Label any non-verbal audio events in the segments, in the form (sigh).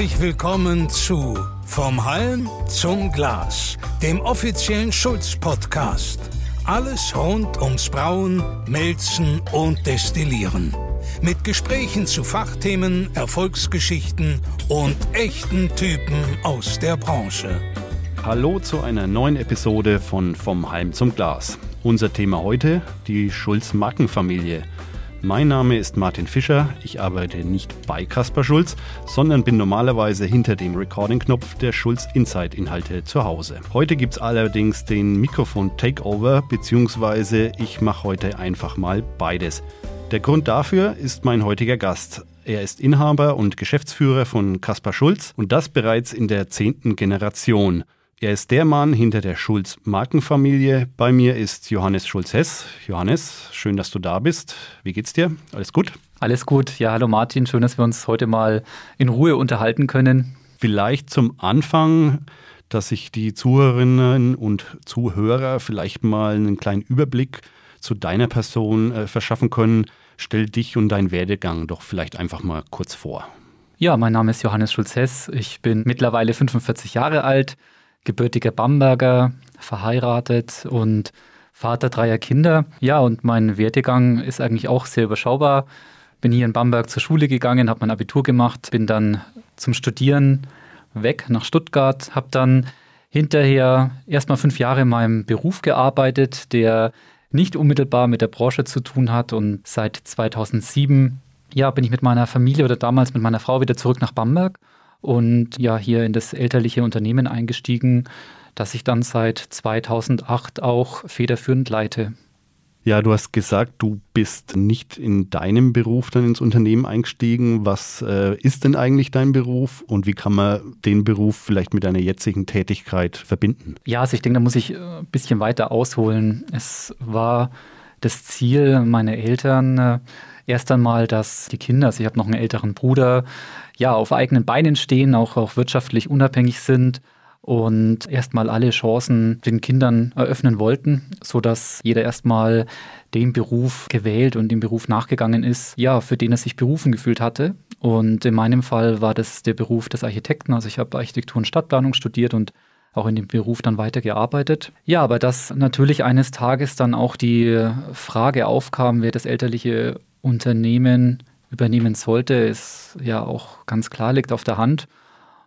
Herzlich willkommen zu Vom Halm zum Glas, dem offiziellen Schulz-Podcast. Alles rund ums Brauen, Melzen und Destillieren. Mit Gesprächen zu Fachthemen, Erfolgsgeschichten und echten Typen aus der Branche. Hallo zu einer neuen Episode von Vom Halm zum Glas. Unser Thema heute, die Schulz-Markenfamilie. Mein Name ist Martin Fischer. Ich arbeite nicht bei Caspar Schulz, sondern bin normalerweise hinter dem Recording-Knopf der Schulz Insight-Inhalte zu Hause. Heute gibt es allerdings den Mikrofon-Takeover, beziehungsweise ich mache heute einfach mal beides. Der Grund dafür ist mein heutiger Gast. Er ist Inhaber und Geschäftsführer von Caspar Schulz und das bereits in der zehnten Generation. Er ist der Mann hinter der Schulz-Markenfamilie. Bei mir ist Johannes Schulz-Hess. Johannes, schön, dass du da bist. Wie geht's dir? Alles gut? Alles gut. Ja, hallo Martin. Schön, dass wir uns heute mal in Ruhe unterhalten können. Vielleicht zum Anfang, dass sich die Zuhörerinnen und Zuhörer vielleicht mal einen kleinen Überblick zu deiner Person äh, verschaffen können. Stell dich und deinen Werdegang doch vielleicht einfach mal kurz vor. Ja, mein Name ist Johannes Schulz-Hess. Ich bin mittlerweile 45 Jahre alt gebürtiger Bamberger, verheiratet und Vater dreier Kinder. Ja, und mein Werdegang ist eigentlich auch sehr überschaubar. Bin hier in Bamberg zur Schule gegangen, habe mein Abitur gemacht, bin dann zum Studieren weg nach Stuttgart, habe dann hinterher erstmal fünf Jahre in meinem Beruf gearbeitet, der nicht unmittelbar mit der Branche zu tun hat. Und seit 2007 ja, bin ich mit meiner Familie oder damals mit meiner Frau wieder zurück nach Bamberg und ja hier in das elterliche Unternehmen eingestiegen, das ich dann seit 2008 auch federführend leite. Ja, du hast gesagt, du bist nicht in deinem Beruf dann ins Unternehmen eingestiegen. Was äh, ist denn eigentlich dein Beruf und wie kann man den Beruf vielleicht mit deiner jetzigen Tätigkeit verbinden? Ja, also ich denke, da muss ich ein bisschen weiter ausholen. Es war das Ziel meiner Eltern, äh, erst einmal, dass die Kinder, also ich habe noch einen älteren Bruder, ja, auf eigenen Beinen stehen, auch, auch wirtschaftlich unabhängig sind und erstmal alle Chancen den Kindern eröffnen wollten, sodass jeder erstmal den Beruf gewählt und dem Beruf nachgegangen ist, ja, für den er sich berufen gefühlt hatte. Und in meinem Fall war das der Beruf des Architekten. Also ich habe Architektur und Stadtplanung studiert und auch in dem Beruf dann weitergearbeitet. Ja, aber dass natürlich eines Tages dann auch die Frage aufkam, wer das elterliche Unternehmen übernehmen sollte, ist ja auch ganz klar, liegt auf der Hand.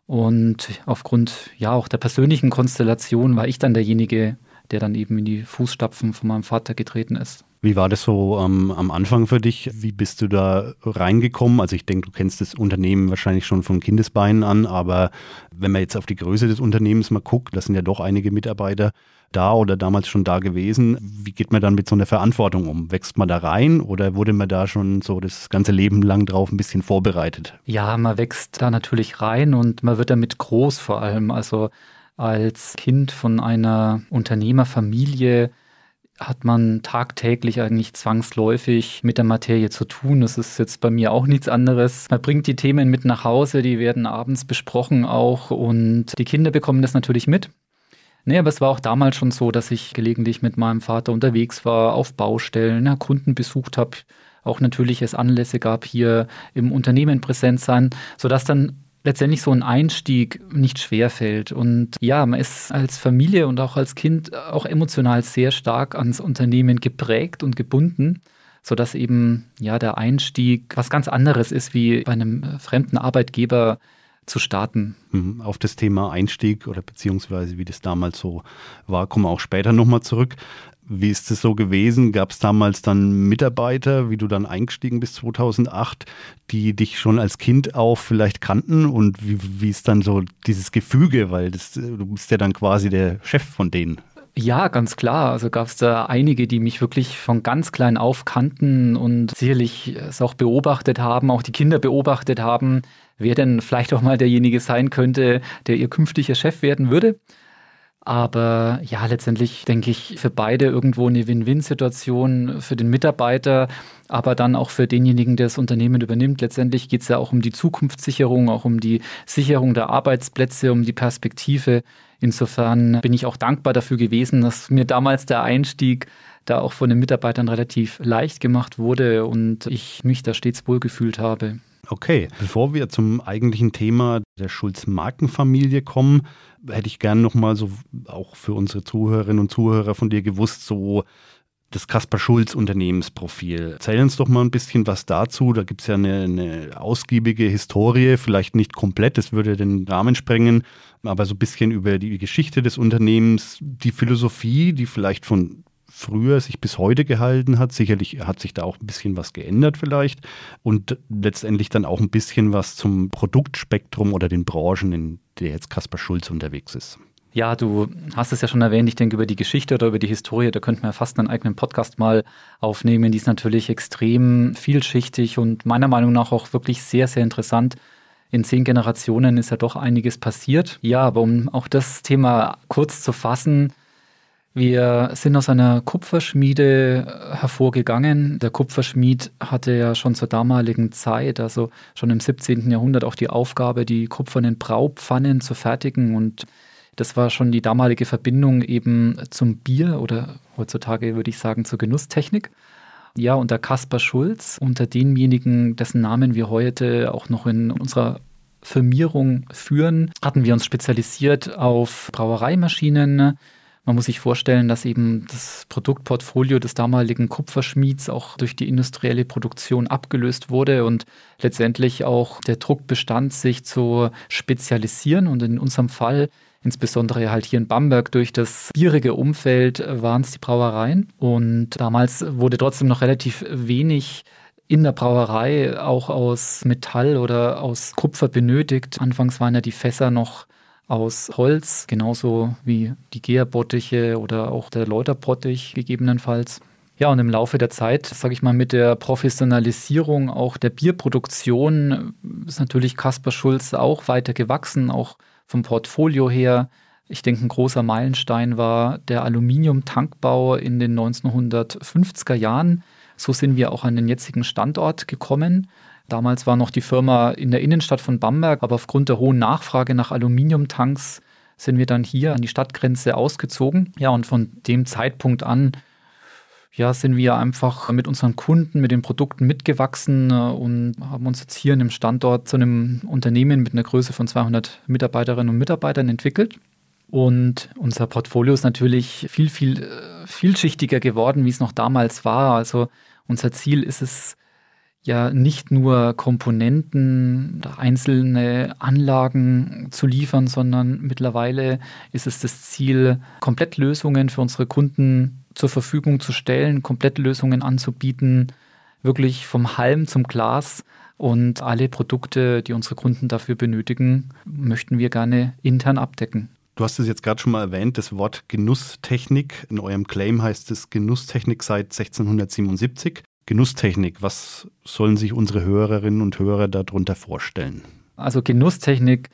Und aufgrund ja auch der persönlichen Konstellation war ich dann derjenige, der dann eben in die Fußstapfen von meinem Vater getreten ist. Wie war das so ähm, am Anfang für dich? Wie bist du da reingekommen? Also ich denke, du kennst das Unternehmen wahrscheinlich schon von Kindesbeinen an, aber wenn man jetzt auf die Größe des Unternehmens mal guckt, das sind ja doch einige Mitarbeiter da oder damals schon da gewesen. Wie geht man dann mit so einer Verantwortung um? Wächst man da rein oder wurde man da schon so das ganze Leben lang drauf ein bisschen vorbereitet? Ja, man wächst da natürlich rein und man wird damit groß vor allem. Also als Kind von einer Unternehmerfamilie hat man tagtäglich eigentlich zwangsläufig mit der Materie zu tun. Das ist jetzt bei mir auch nichts anderes. Man bringt die Themen mit nach Hause, die werden abends besprochen auch und die Kinder bekommen das natürlich mit. Nee, aber es war auch damals schon so, dass ich gelegentlich mit meinem Vater unterwegs war, auf Baustellen, ja, Kunden besucht habe, auch natürlich es Anlässe gab, hier im Unternehmen präsent sein, sodass dann letztendlich so ein Einstieg nicht schwer fällt. Und ja, man ist als Familie und auch als Kind auch emotional sehr stark ans Unternehmen geprägt und gebunden, sodass eben ja der Einstieg was ganz anderes ist wie bei einem fremden Arbeitgeber zu starten. Mhm. Auf das Thema Einstieg oder beziehungsweise wie das damals so war, kommen wir auch später nochmal zurück. Wie ist es so gewesen? Gab es damals dann Mitarbeiter, wie du dann eingestiegen bist 2008, die dich schon als Kind auch vielleicht kannten? Und wie, wie ist dann so dieses Gefüge? Weil das, du bist ja dann quasi der Chef von denen. Ja, ganz klar. Also gab es da einige, die mich wirklich von ganz klein auf kannten und sicherlich es auch beobachtet haben, auch die Kinder beobachtet haben, wer denn vielleicht auch mal derjenige sein könnte, der ihr künftiger Chef werden würde. Aber ja, letztendlich denke ich für beide irgendwo eine Win-Win-Situation für den Mitarbeiter, aber dann auch für denjenigen, der das Unternehmen übernimmt. Letztendlich geht es ja auch um die Zukunftssicherung, auch um die Sicherung der Arbeitsplätze, um die Perspektive. Insofern bin ich auch dankbar dafür gewesen, dass mir damals der Einstieg da auch von den Mitarbeitern relativ leicht gemacht wurde und ich mich da stets wohlgefühlt habe. Okay, bevor wir zum eigentlichen Thema der Schulz-Markenfamilie kommen, hätte ich gern nochmal so auch für unsere Zuhörerinnen und Zuhörer von dir gewusst, so das Kaspar Schulz Unternehmensprofil. Erzähl uns doch mal ein bisschen was dazu. Da gibt es ja eine, eine, ausgiebige Historie, vielleicht nicht komplett, das würde den Rahmen sprengen, aber so ein bisschen über die Geschichte des Unternehmens, die Philosophie, die vielleicht von früher sich bis heute gehalten hat. Sicherlich hat sich da auch ein bisschen was geändert vielleicht und letztendlich dann auch ein bisschen was zum Produktspektrum oder den Branchen, in der jetzt Kaspar Schulz unterwegs ist. Ja, du hast es ja schon erwähnt, ich denke über die Geschichte oder über die Historie, da könnten wir fast einen eigenen Podcast mal aufnehmen. Die ist natürlich extrem vielschichtig und meiner Meinung nach auch wirklich sehr, sehr interessant. In zehn Generationen ist ja doch einiges passiert. Ja, aber um auch das Thema kurz zu fassen, wir sind aus einer Kupferschmiede hervorgegangen. Der Kupferschmied hatte ja schon zur damaligen Zeit, also schon im 17. Jahrhundert, auch die Aufgabe, die kupfernen Braupfannen zu fertigen und das war schon die damalige Verbindung eben zum Bier oder heutzutage würde ich sagen zur Genusstechnik. Ja, unter Kaspar Schulz, unter denjenigen, dessen Namen wir heute auch noch in unserer Firmierung führen, hatten wir uns spezialisiert auf Brauereimaschinen. Man muss sich vorstellen, dass eben das Produktportfolio des damaligen Kupferschmieds auch durch die industrielle Produktion abgelöst wurde und letztendlich auch der Druck bestand, sich zu spezialisieren. Und in unserem Fall Insbesondere halt hier in Bamberg durch das bierige Umfeld waren es die Brauereien. Und damals wurde trotzdem noch relativ wenig in der Brauerei auch aus Metall oder aus Kupfer benötigt. Anfangs waren ja die Fässer noch aus Holz, genauso wie die Geerbottiche oder auch der Läuterbottich gegebenenfalls. Ja, und im Laufe der Zeit, sage ich mal, mit der Professionalisierung auch der Bierproduktion ist natürlich Kaspar Schulz auch weiter gewachsen, auch vom Portfolio her. Ich denke, ein großer Meilenstein war der Aluminiumtankbau in den 1950er Jahren. So sind wir auch an den jetzigen Standort gekommen. Damals war noch die Firma in der Innenstadt von Bamberg, aber aufgrund der hohen Nachfrage nach Aluminiumtanks sind wir dann hier an die Stadtgrenze ausgezogen. Ja, und von dem Zeitpunkt an ja, sind wir einfach mit unseren Kunden, mit den Produkten mitgewachsen äh, und haben uns jetzt hier in einem Standort zu einem Unternehmen mit einer Größe von 200 Mitarbeiterinnen und Mitarbeitern entwickelt. Und unser Portfolio ist natürlich viel, viel äh, vielschichtiger geworden, wie es noch damals war. Also unser Ziel ist es ja nicht nur Komponenten oder einzelne Anlagen zu liefern, sondern mittlerweile ist es das Ziel, Komplettlösungen für unsere Kunden zur Verfügung zu stellen, Komplettlösungen anzubieten, wirklich vom Halm zum Glas. Und alle Produkte, die unsere Kunden dafür benötigen, möchten wir gerne intern abdecken. Du hast es jetzt gerade schon mal erwähnt, das Wort Genusstechnik. In eurem Claim heißt es Genusstechnik seit 1677. Genusstechnik, was sollen sich unsere Hörerinnen und Hörer darunter vorstellen? Also Genusstechnik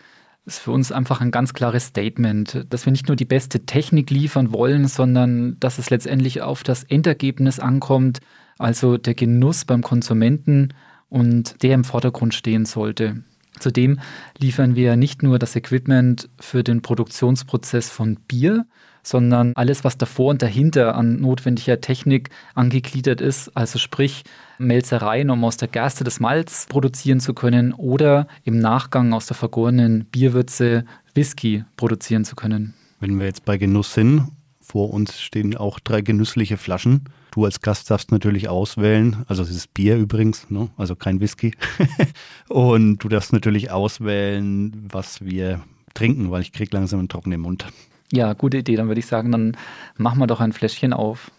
ist für uns einfach ein ganz klares Statement, dass wir nicht nur die beste Technik liefern wollen, sondern dass es letztendlich auf das Endergebnis ankommt, also der Genuss beim Konsumenten und der im Vordergrund stehen sollte. Zudem liefern wir nicht nur das Equipment für den Produktionsprozess von Bier, sondern alles, was davor und dahinter an notwendiger Technik angegliedert ist, also sprich Melzereien, um aus der Gerste das Malz produzieren zu können oder im Nachgang aus der vergorenen Bierwürze Whisky produzieren zu können. Wenn wir jetzt bei Genuss sind, vor uns stehen auch drei genüssliche Flaschen. Du als Gast darfst natürlich auswählen, also es ist Bier übrigens, ne? also kein Whisky. (laughs) und du darfst natürlich auswählen, was wir trinken, weil ich kriege langsam einen trockenen Mund. Ja, gute Idee. Dann würde ich sagen, dann machen wir doch ein Fläschchen auf.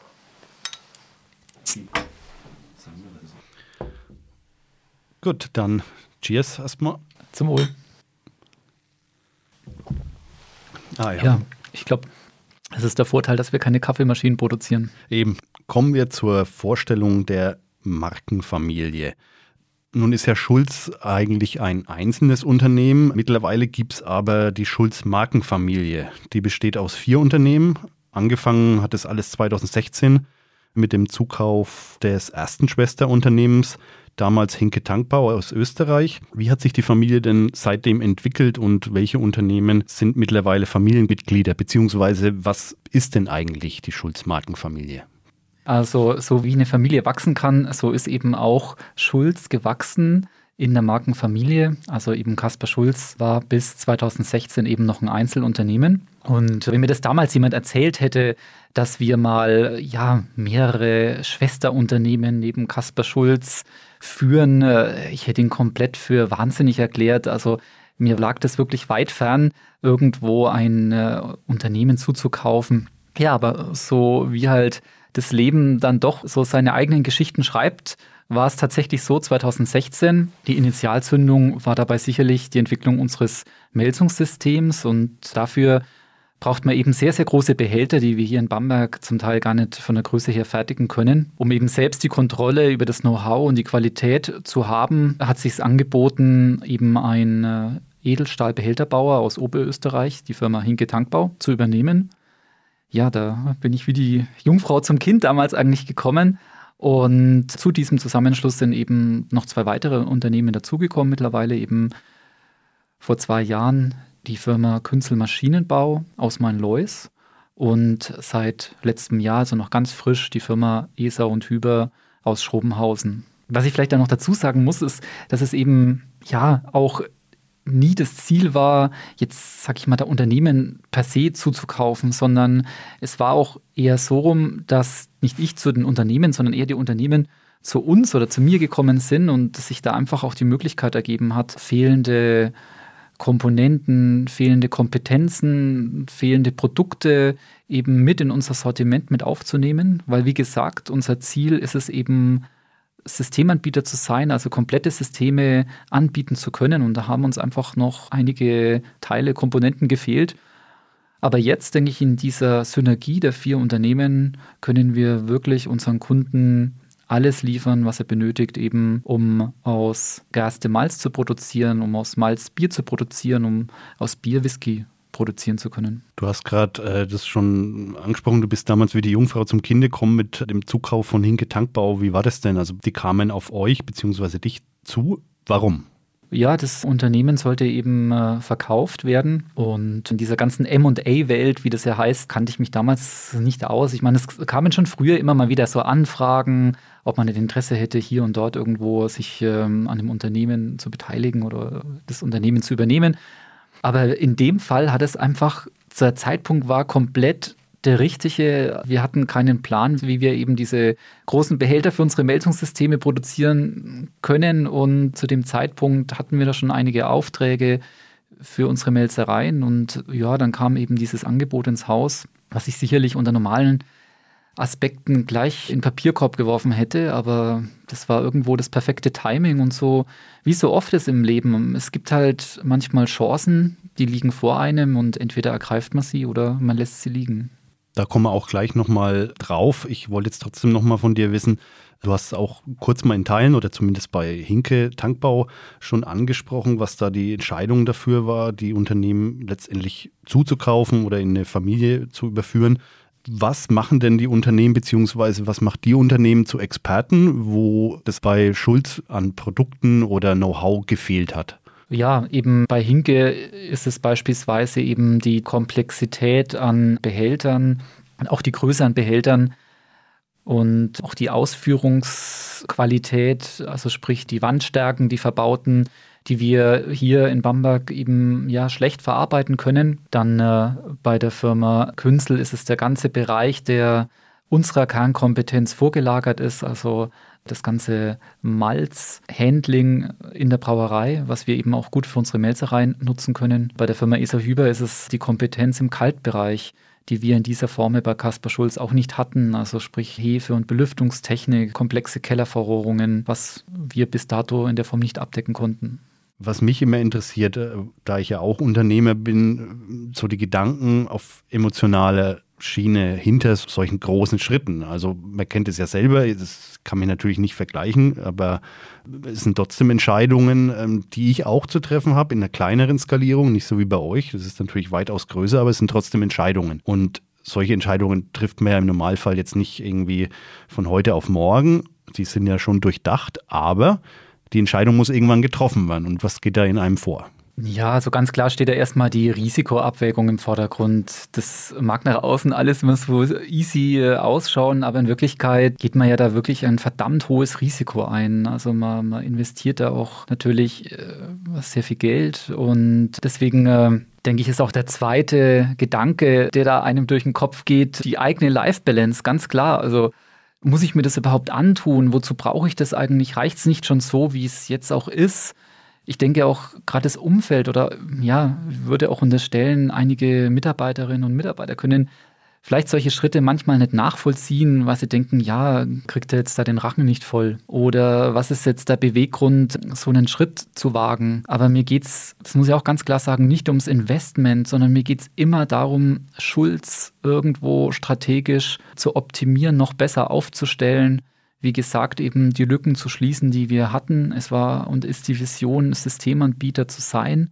Gut, dann Cheers erstmal. Zum Wohl. Ah ja. Ja, ich glaube, es ist der Vorteil, dass wir keine Kaffeemaschinen produzieren. Eben. Kommen wir zur Vorstellung der Markenfamilie. Nun ist ja Schulz eigentlich ein einzelnes Unternehmen. Mittlerweile gibt es aber die Schulz-Markenfamilie. Die besteht aus vier Unternehmen. Angefangen hat es alles 2016 mit dem Zukauf des ersten Schwesterunternehmens, damals Hinke Tankbau aus Österreich. Wie hat sich die Familie denn seitdem entwickelt und welche Unternehmen sind mittlerweile Familienmitglieder? Beziehungsweise was ist denn eigentlich die Schulz-Markenfamilie? Also so wie eine Familie wachsen kann, so ist eben auch Schulz gewachsen. in der Markenfamilie. Also eben Kaspar Schulz war bis 2016 eben noch ein Einzelunternehmen. Und wenn mir das damals jemand erzählt hätte, dass wir mal ja mehrere Schwesterunternehmen neben Kaspar Schulz führen, äh, ich hätte ihn komplett für wahnsinnig erklärt. Also mir lag das wirklich weit fern, irgendwo ein äh, Unternehmen zuzukaufen. Ja, aber so wie halt das Leben dann doch so seine eigenen Geschichten schreibt, war es tatsächlich so 2016. Die Initialzündung war dabei sicherlich die Entwicklung unseres Melzungssystems und dafür braucht man eben sehr, sehr große Behälter, die wir hier in Bamberg zum Teil gar nicht von der Größe her fertigen können. Um eben selbst die Kontrolle über das Know-how und die Qualität zu haben, hat sich angeboten, eben ein äh, Edelstahlbehälterbauer aus Oberösterreich, die Firma Hinke Tankbau, zu übernehmen. Ja, da bin ich wie die Jungfrau zum Kind damals eigentlich gekommen. Und zu diesem Zusammenschluss sind eben noch zwei weitere Unternehmen dazugekommen, mittlerweile. Eben vor zwei Jahren die Firma Künzel Maschinenbau aus Mainlois. Und seit letztem Jahr, also noch ganz frisch, die Firma ESA und Hüber aus Schrobenhausen. Was ich vielleicht da noch dazu sagen muss, ist, dass es eben ja auch nie das Ziel war, jetzt sag ich mal, der Unternehmen per se zuzukaufen, sondern es war auch eher so rum, dass nicht ich zu den Unternehmen, sondern eher die Unternehmen zu uns oder zu mir gekommen sind und sich da einfach auch die Möglichkeit ergeben hat, fehlende Komponenten, fehlende Kompetenzen, fehlende Produkte eben mit in unser Sortiment mit aufzunehmen, weil wie gesagt, unser Ziel ist es eben Systemanbieter zu sein, also komplette Systeme anbieten zu können. Und da haben uns einfach noch einige Teile, Komponenten gefehlt. Aber jetzt denke ich, in dieser Synergie der vier Unternehmen können wir wirklich unseren Kunden alles liefern, was er benötigt, eben um aus Gerste Malz zu produzieren, um aus Malz Bier zu produzieren, um aus Bier Whisky produzieren zu können. Du hast gerade äh, das schon angesprochen, du bist damals wie die Jungfrau zum Kind gekommen mit dem Zukauf von Hinke Tankbau. Wie war das denn? Also die kamen auf euch bzw. dich zu. Warum? Ja, das Unternehmen sollte eben äh, verkauft werden. Und in dieser ganzen MA-Welt, wie das ja heißt, kannte ich mich damals nicht aus. Ich meine, es kamen schon früher immer mal wieder so Anfragen, ob man ein Interesse hätte, hier und dort irgendwo sich ähm, an dem Unternehmen zu beteiligen oder das Unternehmen zu übernehmen. Aber in dem Fall hat es einfach, der Zeitpunkt war komplett der richtige. Wir hatten keinen Plan, wie wir eben diese großen Behälter für unsere Melzungssysteme produzieren können. Und zu dem Zeitpunkt hatten wir da schon einige Aufträge für unsere Melzereien. Und ja, dann kam eben dieses Angebot ins Haus, was sich sicherlich unter normalen Aspekten gleich in den Papierkorb geworfen hätte, aber das war irgendwo das perfekte Timing und so, wie so oft ist im Leben. Es gibt halt manchmal Chancen, die liegen vor einem und entweder ergreift man sie oder man lässt sie liegen. Da kommen wir auch gleich nochmal drauf. Ich wollte jetzt trotzdem nochmal von dir wissen, du hast auch kurz mal in Teilen oder zumindest bei Hinke Tankbau schon angesprochen, was da die Entscheidung dafür war, die Unternehmen letztendlich zuzukaufen oder in eine Familie zu überführen was machen denn die Unternehmen, beziehungsweise was macht die Unternehmen zu Experten, wo es bei Schulz an Produkten oder Know-how gefehlt hat? Ja, eben bei Hinke ist es beispielsweise eben die Komplexität an Behältern, auch die Größe an Behältern und auch die Ausführungsqualität, also sprich die Wandstärken, die verbauten, die wir hier in Bamberg eben ja schlecht verarbeiten können. Dann äh, bei der Firma Künzel ist es der ganze Bereich, der unserer Kernkompetenz vorgelagert ist, also das ganze Malzhandling in der Brauerei, was wir eben auch gut für unsere Melzereien nutzen können. Bei der Firma ESA Hüber ist es die Kompetenz im Kaltbereich, die wir in dieser Form bei Caspar Schulz auch nicht hatten. Also sprich Hefe- und Belüftungstechnik, komplexe Kellerverrohrungen, was wir bis dato in der Form nicht abdecken konnten. Was mich immer interessiert, äh, da ich ja auch Unternehmer bin, so die Gedanken auf emotionale Schiene hinter solchen großen Schritten. Also man kennt es ja selber, das kann man natürlich nicht vergleichen, aber es sind trotzdem Entscheidungen, ähm, die ich auch zu treffen habe in einer kleineren Skalierung, nicht so wie bei euch. Das ist natürlich weitaus größer, aber es sind trotzdem Entscheidungen. Und solche Entscheidungen trifft man ja im Normalfall jetzt nicht irgendwie von heute auf morgen. Die sind ja schon durchdacht, aber die Entscheidung muss irgendwann getroffen werden. Und was geht da in einem vor? Ja, so ganz klar steht da erstmal die Risikoabwägung im Vordergrund. Das mag nach außen alles immer so easy äh, ausschauen, aber in Wirklichkeit geht man ja da wirklich ein verdammt hohes Risiko ein. Also man, man investiert da auch natürlich äh, sehr viel Geld und deswegen äh, denke ich, ist auch der zweite Gedanke, der da einem durch den Kopf geht, die eigene Life-Balance, ganz klar. Also muss ich mir das überhaupt antun? Wozu brauche ich das eigentlich? Reicht es nicht schon so, wie es jetzt auch ist? ich denke auch gerade das Umfeld oder ja, würde auch unterstellen, einige Mitarbeiterinnen und Mitarbeiter können vielleicht solche Schritte manchmal nicht nachvollziehen, weil sie denken, ja, kriegt er jetzt da den Rachen nicht voll? Oder was ist jetzt der Beweggrund, so einen Schritt zu wagen? Aber mir geht es, das muss ich auch ganz klar sagen, nicht ums Investment, sondern mir geht es immer darum, Schulz irgendwo strategisch zu optimieren, noch besser aufzustellen wie gesagt, eben die Lücken zu schließen, die wir hatten. Es war und ist die Vision, Systemanbieter zu sein.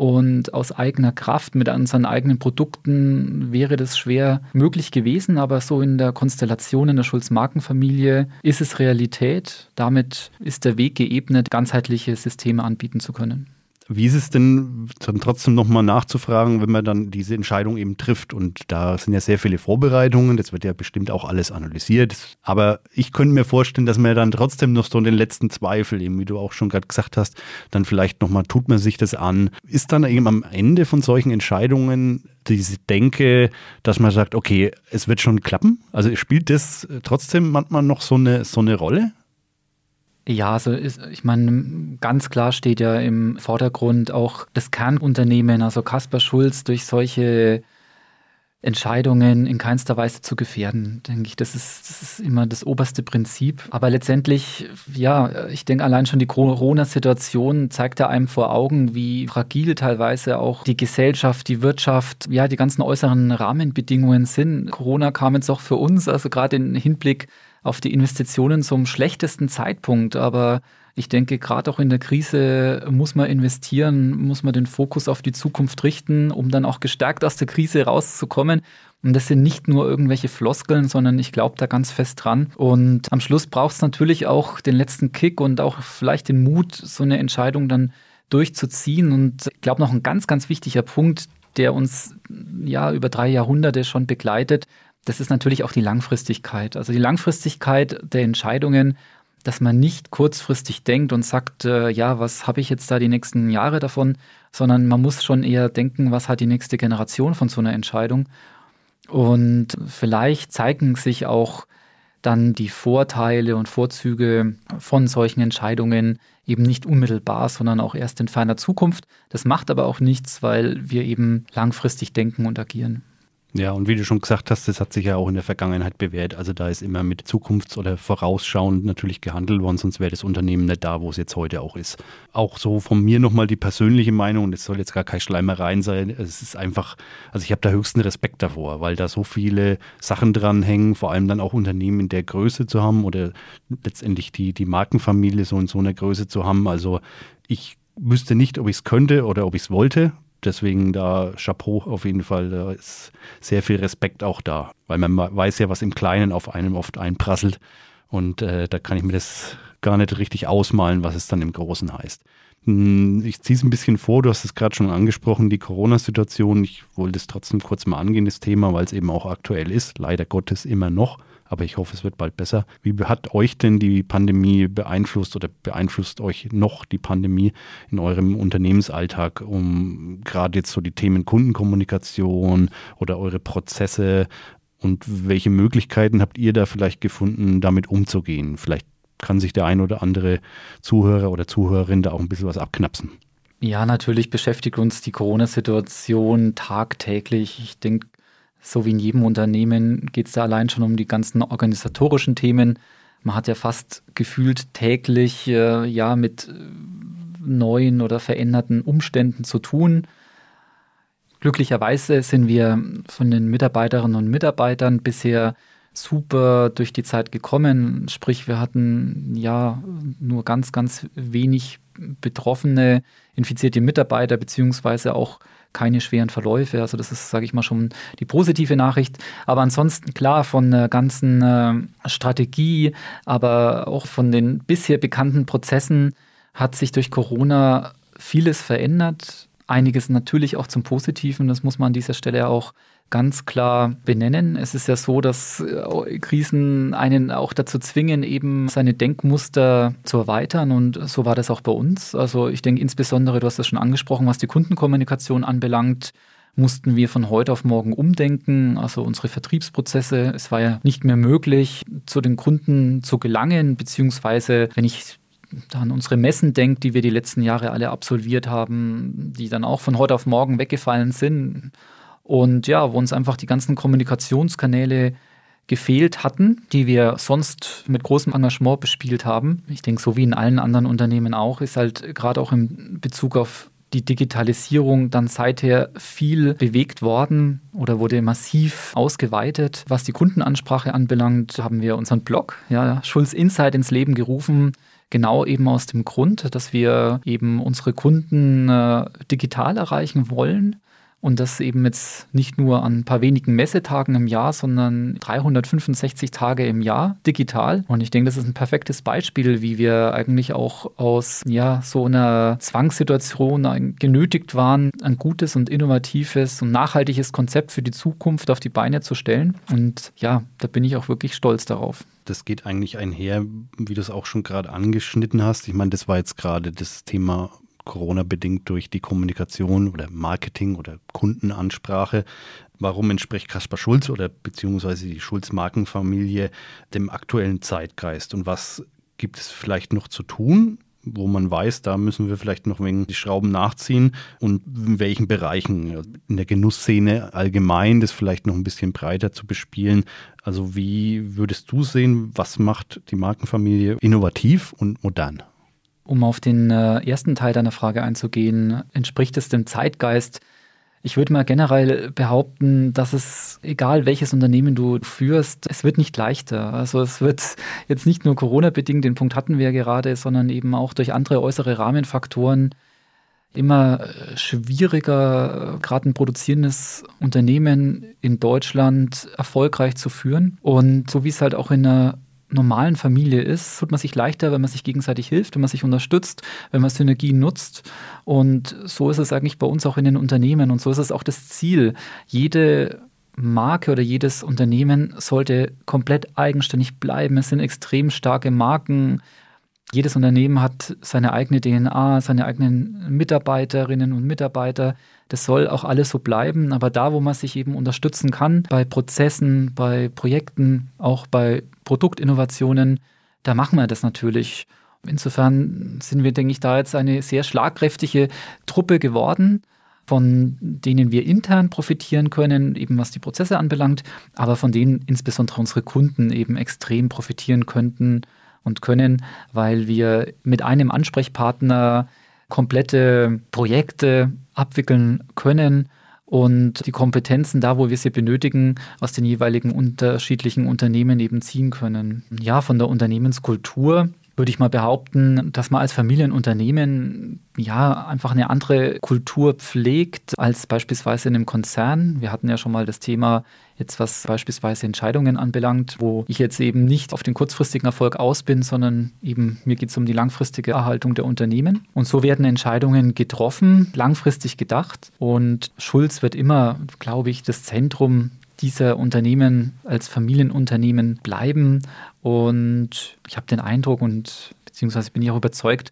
Und aus eigener Kraft mit unseren eigenen Produkten wäre das schwer möglich gewesen, aber so in der Konstellation in der Schulz-Markenfamilie ist es Realität. Damit ist der Weg geebnet, ganzheitliche Systeme anbieten zu können. Wie ist es denn dann trotzdem nochmal nachzufragen, wenn man dann diese Entscheidung eben trifft? Und da sind ja sehr viele Vorbereitungen, das wird ja bestimmt auch alles analysiert. Aber ich könnte mir vorstellen, dass man dann trotzdem noch so den letzten Zweifel, eben wie du auch schon gerade gesagt hast, dann vielleicht nochmal tut man sich das an. Ist dann eben am Ende von solchen Entscheidungen diese Denke, dass man sagt, okay, es wird schon klappen? Also spielt das trotzdem manchmal noch so eine, so eine Rolle? Ja, also ist, ich meine, ganz klar steht ja im Vordergrund auch das Kernunternehmen, also Kaspar Schulz, durch solche Entscheidungen in keinster Weise zu gefährden, denke ich. Das ist, das ist immer das oberste Prinzip. Aber letztendlich, ja, ich denke allein schon die Corona-Situation zeigt da einem vor Augen, wie fragil teilweise auch die Gesellschaft, die Wirtschaft, ja, die ganzen äußeren Rahmenbedingungen sind. Corona kam jetzt auch für uns, also gerade im Hinblick auf die Investitionen zum schlechtesten Zeitpunkt. Aber ich denke, gerade auch in der Krise muss man investieren, muss man den Fokus auf die Zukunft richten, um dann auch gestärkt aus der Krise rauszukommen. Und das sind nicht nur irgendwelche Floskeln, sondern ich glaube da ganz fest dran. Und am Schluss braucht es natürlich auch den letzten Kick und auch vielleicht den Mut, so eine Entscheidung dann durchzuziehen. Und ich glaube, noch ein ganz, ganz wichtiger Punkt, der uns ja über drei Jahrhunderte schon begleitet, das ist natürlich auch die Langfristigkeit. Also die Langfristigkeit der Entscheidungen, dass man nicht kurzfristig denkt und sagt, äh, ja, was habe ich jetzt da die nächsten Jahre davon, sondern man muss schon eher denken, was hat die nächste Generation von so einer Entscheidung. Und vielleicht zeigen sich auch dann die Vorteile und Vorzüge von solchen Entscheidungen eben nicht unmittelbar, sondern auch erst in ferner Zukunft. Das macht aber auch nichts, weil wir eben langfristig denken und agieren. Ja, und wie du schon gesagt hast, das hat sich ja auch in der Vergangenheit bewährt. Also da ist immer mit Zukunfts- oder vorausschauend natürlich gehandelt worden, sonst wäre das Unternehmen nicht da, wo es jetzt heute auch ist. Auch so von mir nochmal die persönliche Meinung, und es soll jetzt gar keine Schleimereien sein, es ist einfach, also ich habe da höchsten Respekt davor, weil da so viele Sachen dranhängen, vor allem dann auch Unternehmen in der Größe zu haben oder letztendlich die, die Markenfamilie so in so einer Größe zu haben. Also ich wüsste nicht, ob ich es könnte oder ob ich es wollte deswegen da Chapeau auf jeden Fall. Da ist sehr viel Respekt auch da, weil man weiß ja, was im Kleinen auf einem oft einprasselt. Und äh, da kann ich mir das gar nicht richtig ausmalen, was es dann im Großen heißt. Hm, ich ziehe es ein bisschen vor, du hast es gerade schon angesprochen, die Corona-Situation. Ich wollte es trotzdem kurz mal angehen, das Thema, weil es eben auch aktuell ist, leider Gottes immer noch aber ich hoffe, es wird bald besser. Wie hat euch denn die Pandemie beeinflusst oder beeinflusst euch noch die Pandemie in eurem Unternehmensalltag, um gerade jetzt so die Themen Kundenkommunikation oder eure Prozesse und welche Möglichkeiten habt ihr da vielleicht gefunden, damit umzugehen? Vielleicht kann sich der ein oder andere Zuhörer oder Zuhörerin da auch ein bisschen was abknapsen. Ja, natürlich beschäftigt uns die Corona-Situation tagtäglich. Ich denke, so wie in jedem Unternehmen geht es da allein schon um die ganzen organisatorischen Themen. Man hat ja fast gefühlt täglich äh, ja mit äh, neuen oder veränderten Umständen zu tun. Glücklicherweise sind wir von den Mitarbeiterinnen und Mitarbeitern bisher super durch die Zeit gekommen. Sprich, wir hatten ja nur ganz, ganz wenig betroffene, infizierte Mitarbeiter, beziehungsweise auch keine schweren Verläufe. Also das ist, sage ich mal, schon die positive Nachricht. Aber ansonsten klar von der ganzen äh, Strategie, aber auch von den bisher bekannten Prozessen hat sich durch Corona vieles verändert, einiges natürlich auch zum Positiven, das muss man an dieser Stelle auch ganz klar benennen. Es ist ja so, dass äh, Krisen einen auch dazu zwingen, eben seine Denkmuster zu erweitern. Und so war das auch bei uns. Also ich denke insbesondere, du hast das schon angesprochen, was die Kundenkommunikation anbelangt, mussten wir von heute auf morgen umdenken. Also unsere Vertriebsprozesse, es war ja nicht mehr möglich, zu den Kunden zu gelangen, beziehungsweise wenn ich an unsere Messen denke, die wir die letzten Jahre alle absolviert haben, die dann auch von heute auf morgen weggefallen sind und ja, wo uns einfach die ganzen Kommunikationskanäle gefehlt hatten, die wir sonst mit großem Engagement bespielt haben. Ich denke, so wie in allen anderen Unternehmen auch, ist halt gerade auch in Bezug auf die Digitalisierung dann seither viel bewegt worden oder wurde massiv ausgeweitet. Was die Kundenansprache anbelangt, haben wir unseren Blog, ja, Schulz Insight ins Leben gerufen. Genau eben aus dem Grund, dass wir eben unsere Kunden äh, digital erreichen wollen und das eben jetzt nicht nur an ein paar wenigen Messetagen im Jahr, sondern 365 Tage im Jahr digital. Und ich denke, das ist ein perfektes Beispiel, wie wir eigentlich auch aus ja, so einer Zwangssituation genötigt waren, ein gutes und innovatives und nachhaltiges Konzept für die Zukunft auf die Beine zu stellen. Und ja, da bin ich auch wirklich stolz darauf das geht eigentlich einher, wie du es auch schon gerade angeschnitten hast. Ich meine, das war jetzt gerade das Thema Corona-bedingt durch die Kommunikation oder Marketing oder Kundenansprache. Warum entspricht Kaspar Schulz oder beziehungsweise die Schulz-Markenfamilie dem aktuellen Zeitgeist und was gibt es vielleicht noch zu tun? wo man weiß, da müssen wir vielleicht noch wegen die Schrauben nachziehen und in welchen Bereichen. In der Genussszene allgemein, das vielleicht noch ein bisschen breiter zu bespielen. Also wie würdest du sehen, was macht die Markenfamilie innovativ und modern? Um auf den äh, ersten Teil deiner Frage einzugehen, entspricht es dem Zeitgeist? Ich würde mal generell behaupten, dass es, egal welches Unternehmen du führst, es wird nicht leichter. Also es wird jetzt nicht nur Corona-bedingt, den Punkt hatten wir ja gerade, sondern eben auch durch andere äußere Rahmenfaktoren immer äh, schwieriger, gerade ein produzierendes Unternehmen in Deutschland erfolgreich zu führen. Und so wie es halt auch in einer normalen Familie ist, tut man sich leichter, wenn man sich gegenseitig hilft, wenn man sich unterstützt, wenn man Synergien nutzt. Und so ist es eigentlich bei uns auch in den Unternehmen und so ist es auch das Ziel. Jede Marke oder jedes Unternehmen sollte komplett eigenständig bleiben. Es sind extrem starke Marken. Jedes Unternehmen hat seine eigene DNA, seine eigenen Mitarbeiterinnen und Mitarbeiter. Das soll auch alles so bleiben. Aber da, wo man sich eben unterstützen kann, bei Prozessen, bei Projekten, auch bei Produktinnovationen, da machen wir das natürlich. Insofern sind wir, denke ich, da jetzt eine sehr schlagkräftige Truppe geworden, von denen wir intern profitieren können, eben was die Prozesse anbelangt, aber von denen insbesondere unsere Kunden eben extrem profitieren könnten und können, weil wir mit einem Ansprechpartner komplette Projekte abwickeln können und die Kompetenzen da, wo wir sie benötigen, aus den jeweiligen unterschiedlichen Unternehmen eben ziehen können. Ja, von der Unternehmenskultur würde ich mal behaupten, dass man als Familienunternehmen ja einfach eine andere Kultur pflegt als beispielsweise in einem Konzern. Wir hatten ja schon mal das Thema jetzt was beispielsweise Entscheidungen anbelangt, wo ich jetzt eben nicht auf den kurzfristigen Erfolg aus bin, sondern eben mir geht es um die langfristige Erhaltung der Unternehmen. Und so werden Entscheidungen getroffen, langfristig gedacht. Und Schulz wird immer, glaube ich, das Zentrum dieser Unternehmen als Familienunternehmen bleiben. Und ich habe den Eindruck und beziehungsweise bin ich auch überzeugt,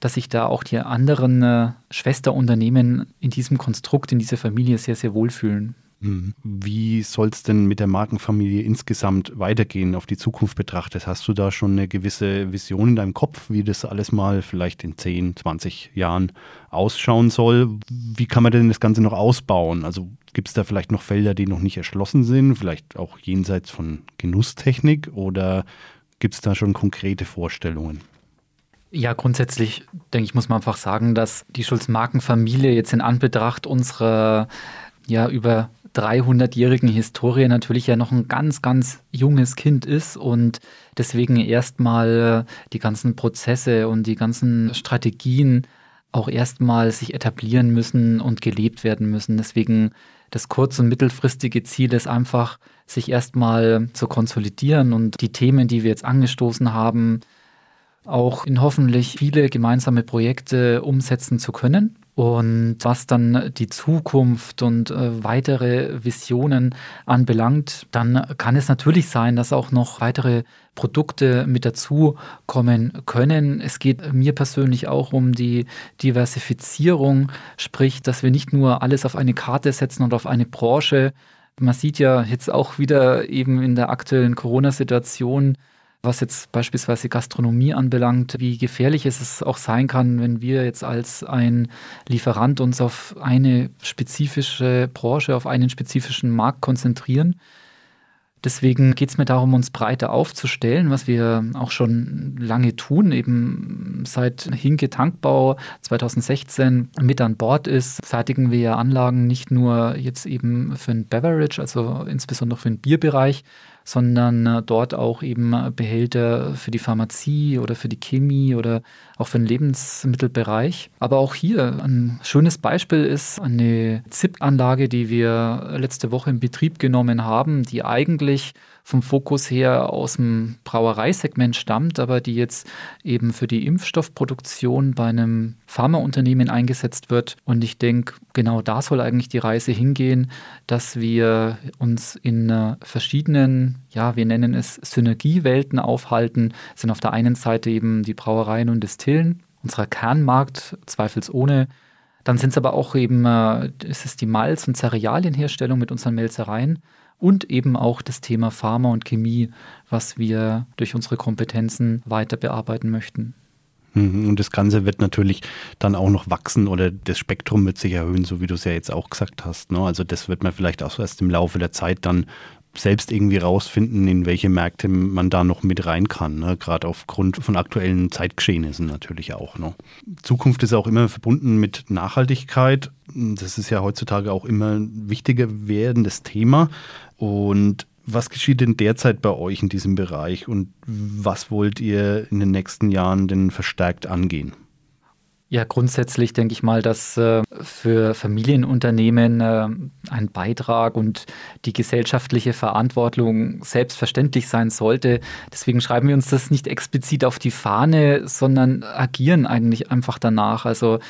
dass sich da auch die anderen äh, Schwesterunternehmen in diesem Konstrukt, in dieser Familie sehr, sehr wohlfühlen. Mhm. Wie soll es denn mit der Markenfamilie insgesamt weitergehen, auf die Zukunft betrachtet? Hast du da schon eine gewisse Vision in deinem Kopf, wie das alles mal vielleicht in 10, 20 Jahren ausschauen soll? Wie kann man denn das Ganze noch ausbauen? Also gibt es da vielleicht noch Felder, die noch nicht erschlossen sind, vielleicht auch jenseits von Genusstechnik oder gibt es da schon konkrete Vorstellungen? Ja, grundsätzlich denke ich, muss man einfach sagen, dass die Schulz-Markenfamilie jetzt in Anbetracht unserer ja über 300-jährigen Historie natürlich ja noch ein ganz, ganz junges Kind ist und deswegen erstmal die ganzen Prozesse und die ganzen Strategien auch erstmal sich etablieren müssen und gelebt werden müssen. Deswegen das kurz- und mittelfristige Ziel ist einfach, sich erstmal zu konsolidieren und die Themen, die wir jetzt angestoßen haben, auch in hoffentlich viele gemeinsame Projekte umsetzen zu können. Und was dann die Zukunft und äh, weitere Visionen anbelangt, dann kann es natürlich sein, dass auch noch weitere Produkte mit dazu kommen können. Es geht mir persönlich auch um die Diversifizierung, sprich, dass wir nicht nur alles auf eine Karte setzen und auf eine Branche. Man sieht ja jetzt auch wieder eben in der aktuellen Corona-Situation, was jetzt beispielsweise Gastronomie anbelangt, wie gefährlich es auch sein kann, wenn wir jetzt als ein Lieferant uns auf eine spezifische Branche, auf einen spezifischen Markt konzentrieren. Deswegen geht es mir darum, uns breiter aufzustellen, was wir auch schon lange tun, eben seit Hinke Tankbau 2016 mit an Bord ist, fertigen wir Anlagen nicht nur jetzt eben für ein Beverage, also insbesondere für den Bierbereich, sondern äh, dort auch eben Behälter für die Pharmazie oder für die Chemie oder auch für den Lebensmittelbereich. Aber auch hier ein schönes Beispiel ist eine ZIP-Anlage, die wir letzte Woche in Betrieb genommen haben, die eigentlich vom Fokus her aus dem Brauereisegment stammt, aber die jetzt eben für die Impfstoffproduktion bei einem Pharmaunternehmen eingesetzt wird. Und ich denke, genau da soll eigentlich die Reise hingehen, dass wir uns in äh, verschiedenen, ja, wir nennen es Synergiewelten aufhalten. Das sind auf der einen Seite eben die Brauereien und Destillen, unser Kernmarkt, zweifelsohne. Dann sind es aber auch eben, äh, ist es die Malz- und Cerealienherstellung mit unseren Melzereien und eben auch das Thema Pharma und Chemie, was wir durch unsere Kompetenzen weiter bearbeiten möchten. Mhm, und das Ganze wird natürlich dann auch noch wachsen oder das Spektrum wird sich erhöhen, so wie du es ja jetzt auch gesagt hast. Ne? Also das wird man vielleicht auch erst im Laufe der Zeit dann selbst irgendwie rausfinden, in welche Märkte man da noch mit rein kann, ne? gerade aufgrund von aktuellen Zeitgeschehnissen natürlich auch. Ne? Zukunft ist auch immer verbunden mit Nachhaltigkeit. Das ist ja heutzutage auch immer ein wichtiger werdendes Thema. Und was geschieht denn derzeit bei euch in diesem Bereich und was wollt ihr in den nächsten Jahren denn verstärkt angehen? Ja, grundsätzlich denke ich mal, dass äh, für Familienunternehmen äh, ein Beitrag und die gesellschaftliche Verantwortung selbstverständlich sein sollte. Deswegen schreiben wir uns das nicht explizit auf die Fahne, sondern agieren eigentlich einfach danach. Also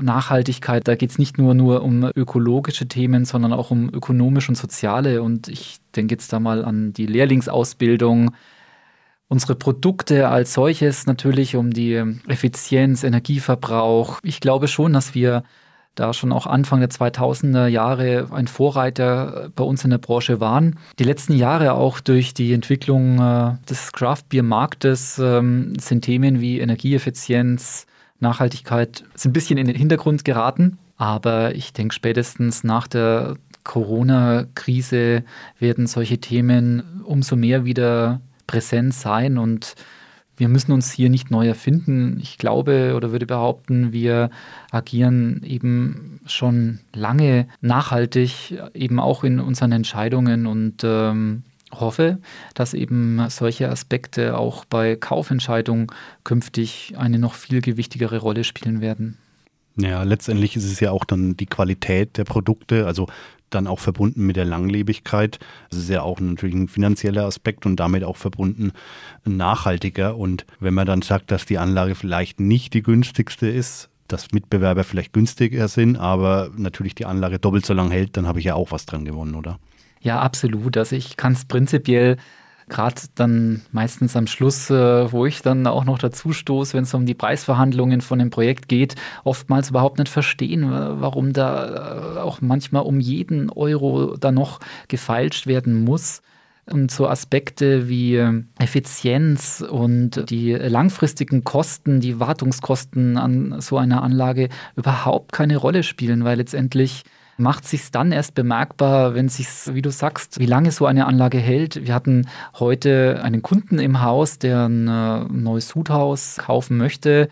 Nachhaltigkeit, da geht es nicht nur, nur um ökologische Themen, sondern auch um ökonomische und soziale. Und ich denke jetzt da mal an die Lehrlingsausbildung, unsere Produkte als solches, natürlich um die Effizienz, Energieverbrauch. Ich glaube schon, dass wir da schon auch Anfang der 2000er Jahre ein Vorreiter bei uns in der Branche waren. Die letzten Jahre auch durch die Entwicklung äh, des Craft Beer Marktes ähm, sind Themen wie Energieeffizienz, Nachhaltigkeit sind ein bisschen in den Hintergrund geraten. Aber ich denke, spätestens nach der Corona-Krise werden solche Themen umso mehr wieder präsent sein und wir müssen uns hier nicht neu erfinden. Ich glaube oder würde behaupten, wir agieren eben schon lange nachhaltig, eben auch in unseren Entscheidungen und ähm, hoffe, dass eben solche Aspekte auch bei Kaufentscheidungen künftig eine noch viel gewichtigere Rolle spielen werden. Ja, letztendlich ist es ja auch dann die Qualität der Produkte, also dann auch verbunden mit der Langlebigkeit. Das ist ja auch natürlich ein finanzieller Aspekt und damit auch verbunden nachhaltiger. Und wenn man dann sagt, dass die Anlage vielleicht nicht die günstigste ist, dass Mitbewerber vielleicht günstiger sind, aber natürlich die Anlage doppelt so lang hält, dann habe ich ja auch was dran gewonnen, oder? Ja, absolut. Also ich kann es prinzipiell gerade dann meistens am Schluss, äh, wo ich dann auch noch dazu stoße, wenn es um die Preisverhandlungen von dem Projekt geht, oftmals überhaupt nicht verstehen, warum da äh, auch manchmal um jeden Euro da noch gefeilscht werden muss. Und so Aspekte wie äh, Effizienz und die langfristigen Kosten, die Wartungskosten an so einer Anlage überhaupt keine Rolle spielen, weil letztendlich macht sich dann erst bemerkbar, wenn sich, wie du sagst, wie lange so eine Anlage hält. Wir hatten heute einen Kunden im Haus, der ein äh, neues Sudhaus kaufen möchte,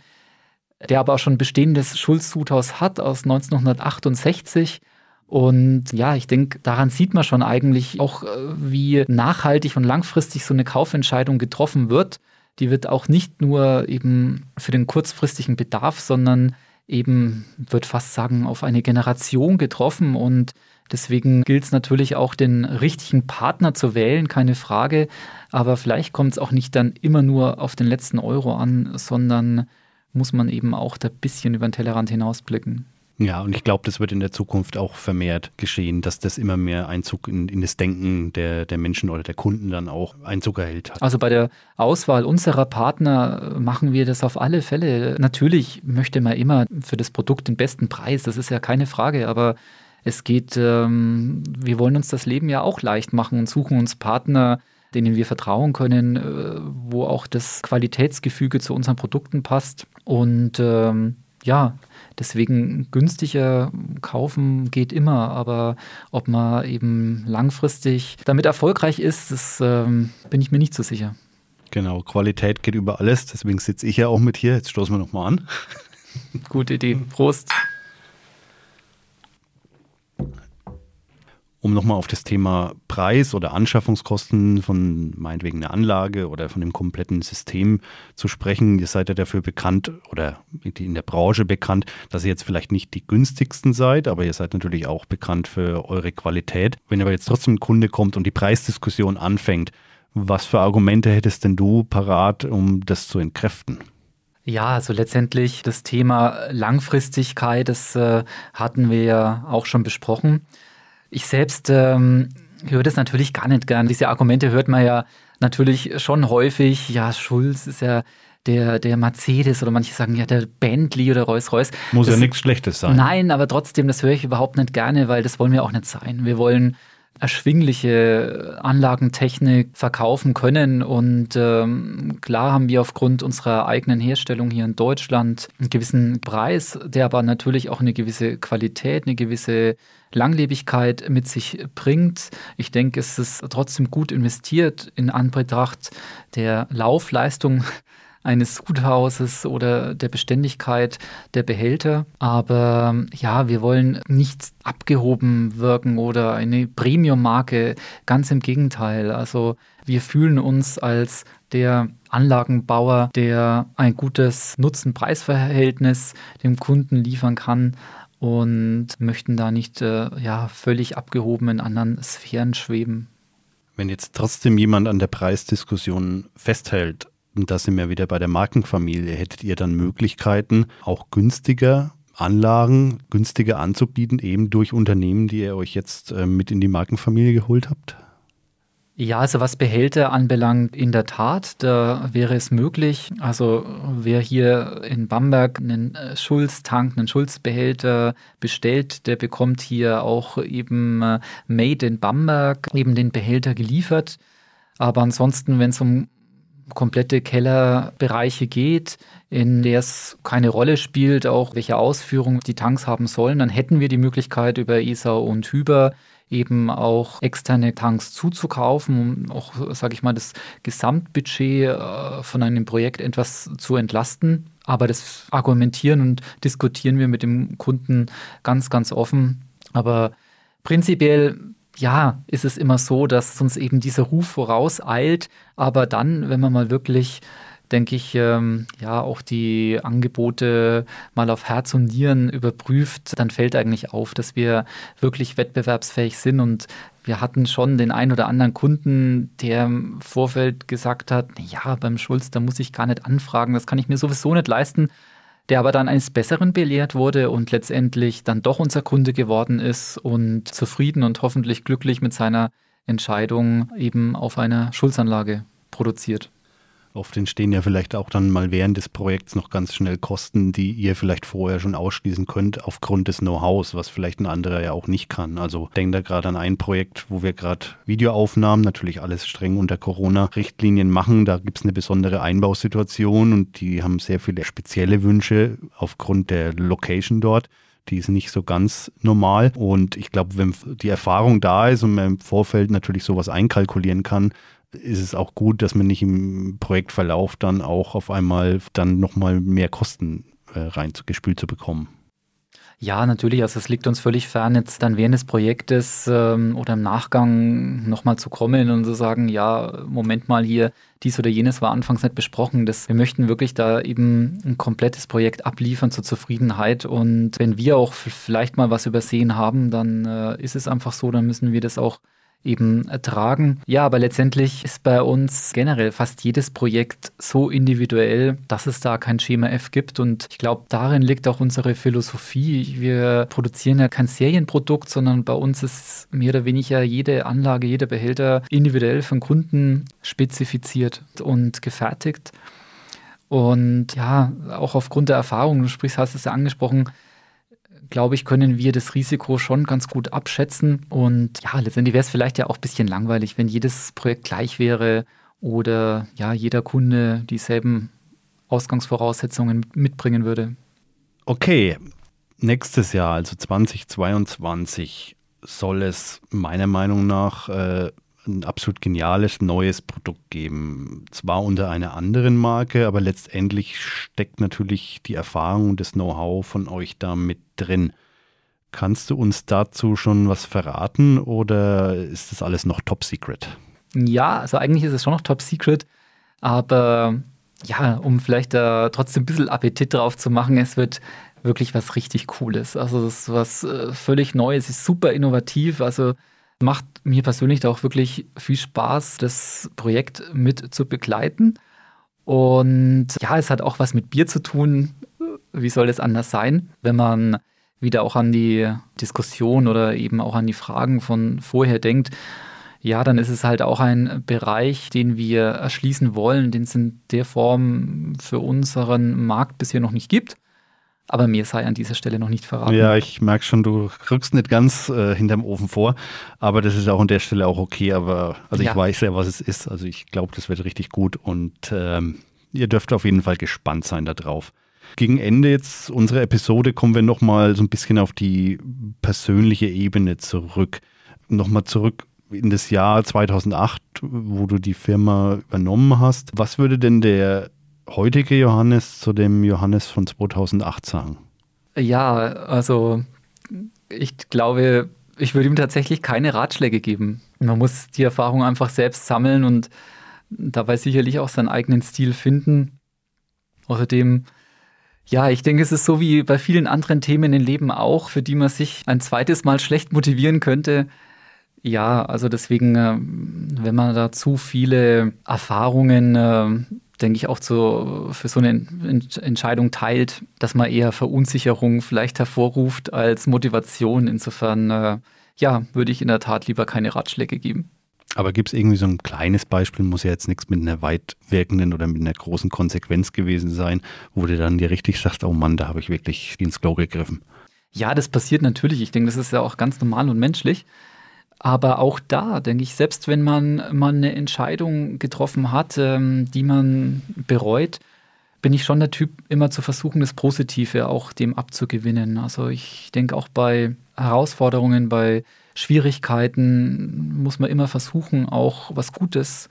der aber auch schon bestehendes Schulz-Sudhaus hat aus 1968. Und ja, ich denke, daran sieht man schon eigentlich auch, äh, wie nachhaltig und langfristig so eine Kaufentscheidung getroffen wird. Die wird auch nicht nur eben für den kurzfristigen Bedarf, sondern eben, würde fast sagen, auf eine Generation getroffen. Und Deswegen gilt es natürlich auch, den richtigen Partner zu wählen, keine Frage. Aber vielleicht kommt es auch nicht dann immer nur auf den letzten Euro an, sondern muss man eben auch da ein bisschen über den Tellerrand hinausblicken. Ja, und ich glaube, das wird in der Zukunft auch vermehrt geschehen, dass das immer mehr Einzug in, in das Denken der, der Menschen oder der Kunden dann auch Einzug erhält hat. Also bei der Auswahl unserer Partner machen wir das auf alle Fälle. Natürlich möchte man immer für das Produkt den besten Preis, das ist ja keine Frage, aber es geht, ähm, wir wollen uns das Leben ja auch leicht machen und suchen uns Partner, denen wir vertrauen können, äh, wo auch das Qualitätsgefüge zu unseren Produkten passt. Und ähm, ja, deswegen günstiger kaufen geht immer, aber ob man eben langfristig damit erfolgreich ist, das ähm, bin ich mir nicht so sicher. Genau, Qualität geht über alles, deswegen sitze ich ja auch mit hier. Jetzt stoßen wir nochmal an. Gute Idee. Prost. Um nochmal auf das Thema Preis oder Anschaffungskosten von meinetwegen einer Anlage oder von dem kompletten System zu sprechen. Ihr seid ja dafür bekannt oder in der Branche bekannt, dass ihr jetzt vielleicht nicht die günstigsten seid, aber ihr seid natürlich auch bekannt für eure Qualität. Wenn aber jetzt trotzdem ein Kunde kommt und die Preisdiskussion anfängt, was für Argumente hättest denn du parat, um das zu entkräften? Ja, also letztendlich das Thema Langfristigkeit, das äh, hatten wir ja auch schon besprochen. Ich selbst ähm, höre das natürlich gar nicht gern. Diese Argumente hört man ja natürlich schon häufig. Ja, Schulz ist ja der, der Mercedes oder manche sagen ja der Bentley oder Rolls-Royce. Muss das, ja nichts Schlechtes sein. Nein, aber trotzdem, das höre ich überhaupt nicht gerne, weil das wollen wir auch nicht sein. Wir wollen erschwingliche Anlagentechnik verkaufen können. Und ähm, klar haben wir aufgrund unserer eigenen Herstellung hier in Deutschland einen gewissen Preis, der aber natürlich auch eine gewisse Qualität, eine gewisse Langlebigkeit mit sich bringt. Ich denke, es ist trotzdem gut investiert in Anbetracht der Laufleistung (laughs) eines Guthauses oder der Beständigkeit der Behälter. Aber ja, wir wollen nicht abgehoben wirken oder eine Premium-Marke. Ganz im Gegenteil. Also wir fühlen uns als der Anlagenbauer, der ein gutes Nutzen-Preis-Verhältnis dem Kunden liefern kann und möchten da nicht äh, ja, völlig abgehoben in anderen Sphären schweben. Wenn jetzt trotzdem jemand an der Preisdiskussion festhält, und da sind wir wieder bei der Markenfamilie, hättet ihr dann Möglichkeiten, auch günstiger Anlagen günstiger anzubieten, eben durch Unternehmen, die ihr euch jetzt äh, mit in die Markenfamilie geholt habt? Ja, also was Behälter anbelangt, in der Tat, da wäre es möglich. Also wer hier in Bamberg einen äh, Schulz-Tank, einen Schulz-Behälter bestellt, der bekommt hier auch eben äh, Made in Bamberg eben den Behälter geliefert. Aber ansonsten, wenn es um komplette Kellerbereiche geht, in der es keine Rolle spielt, auch welche Ausführung die Tanks haben sollen, dann hätten wir die Möglichkeit über ESA und Hyber eben auch externe Tanks zuzukaufen, um auch, sage ich mal, das Gesamtbudget äh, von einem Projekt etwas zu entlasten. Aber das argumentieren und diskutieren wir mit dem Kunden ganz, ganz offen. Aber prinzipiell ja, ist es immer so, dass uns eben dieser Ruf vorauseilt. Aber dann, wenn man mal wirklich denke ich, ähm, ja, auch die Angebote mal auf Herz und Nieren überprüft, dann fällt eigentlich auf, dass wir wirklich wettbewerbsfähig sind und wir hatten schon den einen oder anderen Kunden, der im Vorfeld gesagt hat, ja, beim Schulz, da muss ich gar nicht anfragen, das kann ich mir sowieso nicht leisten, der aber dann eines Besseren belehrt wurde und letztendlich dann doch unser Kunde geworden ist und zufrieden und hoffentlich glücklich mit seiner Entscheidung eben auf einer Schulzanlage produziert. Oft entstehen ja vielleicht auch dann mal während des Projekts noch ganz schnell Kosten, die ihr vielleicht vorher schon ausschließen könnt, aufgrund des Know-hows, was vielleicht ein anderer ja auch nicht kann. Also denkt da gerade an ein Projekt, wo wir gerade Videoaufnahmen, natürlich alles streng unter Corona-Richtlinien machen. Da gibt es eine besondere Einbausituation und die haben sehr viele spezielle Wünsche aufgrund der Location dort die ist nicht so ganz normal. Und ich glaube, wenn die Erfahrung da ist und man im Vorfeld natürlich sowas einkalkulieren kann, ist es auch gut, dass man nicht im Projektverlauf dann auch auf einmal dann nochmal mehr Kosten äh, reingespült zu bekommen. Ja, natürlich. Also es liegt uns völlig fern, jetzt dann während des Projektes ähm, oder im Nachgang nochmal zu kommen und zu sagen, ja, Moment mal hier, dies oder jenes war anfangs nicht besprochen. Das, wir möchten wirklich da eben ein komplettes Projekt abliefern zur Zufriedenheit. Und wenn wir auch vielleicht mal was übersehen haben, dann äh, ist es einfach so, dann müssen wir das auch eben ertragen. Ja, aber letztendlich ist bei uns generell fast jedes Projekt so individuell, dass es da kein Schema F gibt. Und ich glaube, darin liegt auch unsere Philosophie. Wir produzieren ja kein Serienprodukt, sondern bei uns ist mehr oder weniger jede Anlage, jeder Behälter individuell von Kunden spezifiziert und gefertigt. Und ja, auch aufgrund der Erfahrung, du sprichst, hast es ja angesprochen, glaube ich, können wir das Risiko schon ganz gut abschätzen. Und ja, letztendlich wäre es vielleicht ja auch ein bisschen langweilig, wenn jedes Projekt gleich wäre oder ja, jeder Kunde dieselben Ausgangsvoraussetzungen mitbringen würde. Okay, nächstes Jahr, also 2022, soll es meiner Meinung nach äh, ein absolut geniales neues Produkt geben. Zwar unter einer anderen Marke, aber letztendlich steckt natürlich die Erfahrung und das Know-how von euch da mit drin. Kannst du uns dazu schon was verraten oder ist das alles noch top secret? Ja, also eigentlich ist es schon noch top secret, aber ja, um vielleicht da trotzdem ein bisschen Appetit drauf zu machen, es wird wirklich was richtig Cooles. Also es ist was äh, völlig Neues, ist super innovativ. Also Macht mir persönlich auch wirklich viel Spaß, das Projekt mit zu begleiten. Und ja, es hat auch was mit Bier zu tun. Wie soll es anders sein, wenn man wieder auch an die Diskussion oder eben auch an die Fragen von vorher denkt? Ja, dann ist es halt auch ein Bereich, den wir erschließen wollen, den es in der Form für unseren Markt bisher noch nicht gibt. Aber mir sei an dieser Stelle noch nicht verraten. Ja, ich merke schon, du rückst nicht ganz äh, hinterm Ofen vor, aber das ist auch an der Stelle auch okay. Aber also ja. ich weiß ja, was es ist. Also ich glaube, das wird richtig gut und ähm, ihr dürft auf jeden Fall gespannt sein darauf. Gegen Ende jetzt unserer Episode kommen wir nochmal so ein bisschen auf die persönliche Ebene zurück. Nochmal zurück in das Jahr 2008, wo du die Firma übernommen hast. Was würde denn der heutige Johannes zu dem Johannes von 2008 sagen? Ja, also ich glaube, ich würde ihm tatsächlich keine Ratschläge geben. Man muss die Erfahrung einfach selbst sammeln und dabei sicherlich auch seinen eigenen Stil finden. Außerdem, ja, ich denke, es ist so wie bei vielen anderen Themen im Leben auch, für die man sich ein zweites Mal schlecht motivieren könnte. Ja, also deswegen, äh, wenn man da zu viele Erfahrungen äh, denke ich, auch zu, für so eine Entscheidung teilt, dass man eher Verunsicherung vielleicht hervorruft als Motivation. Insofern, äh, ja, würde ich in der Tat lieber keine Ratschläge geben. Aber gibt es irgendwie so ein kleines Beispiel, muss ja jetzt nichts mit einer weit wirkenden oder mit einer großen Konsequenz gewesen sein, wo du dann dir richtig sagst, oh Mann, da habe ich wirklich ins Klo gegriffen. Ja, das passiert natürlich. Ich denke, das ist ja auch ganz normal und menschlich. Aber auch da, denke ich, selbst wenn man mal eine Entscheidung getroffen hat, ähm, die man bereut, bin ich schon der Typ, immer zu versuchen, das Positive auch dem abzugewinnen. Also ich denke auch bei Herausforderungen, bei Schwierigkeiten muss man immer versuchen, auch was Gutes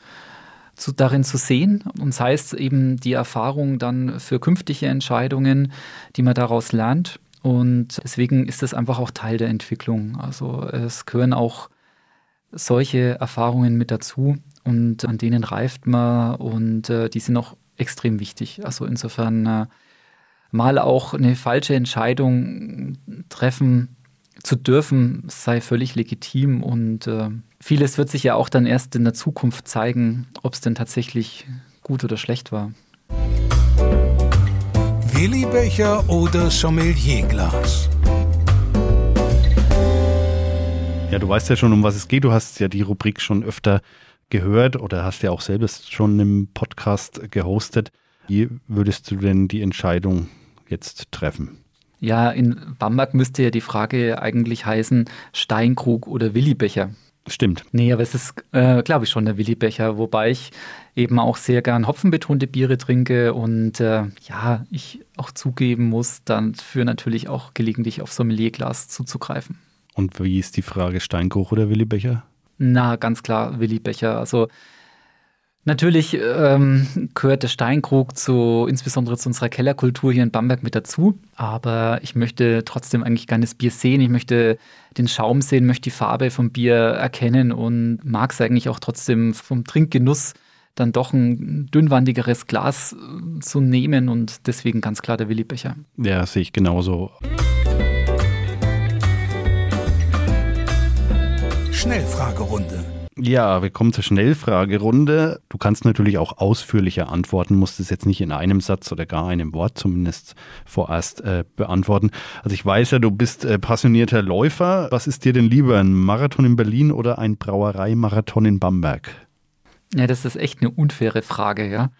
zu, darin zu sehen. Und sei es eben die Erfahrung dann für künftige Entscheidungen, die man daraus lernt. Und deswegen ist das einfach auch Teil der Entwicklung. Also es gehören auch solche Erfahrungen mit dazu und an denen reift man und äh, die sind auch extrem wichtig. Also insofern äh, mal auch eine falsche Entscheidung treffen zu dürfen, sei völlig legitim und äh, vieles wird sich ja auch dann erst in der Zukunft zeigen, ob es denn tatsächlich gut oder schlecht war. Willi oder Sommelierglas? Ja, du weißt ja schon, um was es geht. Du hast ja die Rubrik schon öfter gehört oder hast ja auch selbst schon im Podcast gehostet. Wie würdest du denn die Entscheidung jetzt treffen? Ja, in Bamberg müsste ja die Frage eigentlich heißen Steinkrug oder Willibecher. Stimmt. Nee, aber es ist, äh, glaube ich, schon der Willibecher, wobei ich eben auch sehr gern hopfenbetonte Biere trinke und äh, ja, ich auch zugeben muss, dann für natürlich auch gelegentlich auf Sommelierglas zuzugreifen. Und wie ist die Frage Steinkoch oder Willi Becher? Na, ganz klar Willi Becher. Also Natürlich ähm, gehört der Steinkrug zu, insbesondere zu unserer Kellerkultur hier in Bamberg mit dazu. Aber ich möchte trotzdem eigentlich gerne das Bier sehen. Ich möchte den Schaum sehen, möchte die Farbe vom Bier erkennen und mag es eigentlich auch trotzdem vom Trinkgenuss dann doch ein dünnwandigeres Glas äh, zu nehmen und deswegen ganz klar der Willi-Becher. Ja, sehe ich genauso. Schnellfragerunde. Ja, wir kommen zur Schnellfragerunde. Du kannst natürlich auch ausführlicher antworten, musst es jetzt nicht in einem Satz oder gar einem Wort zumindest vorerst äh, beantworten. Also ich weiß ja, du bist äh, passionierter Läufer. Was ist dir denn lieber, ein Marathon in Berlin oder ein Brauereimarathon in Bamberg? Ja, das ist echt eine unfaire Frage, ja.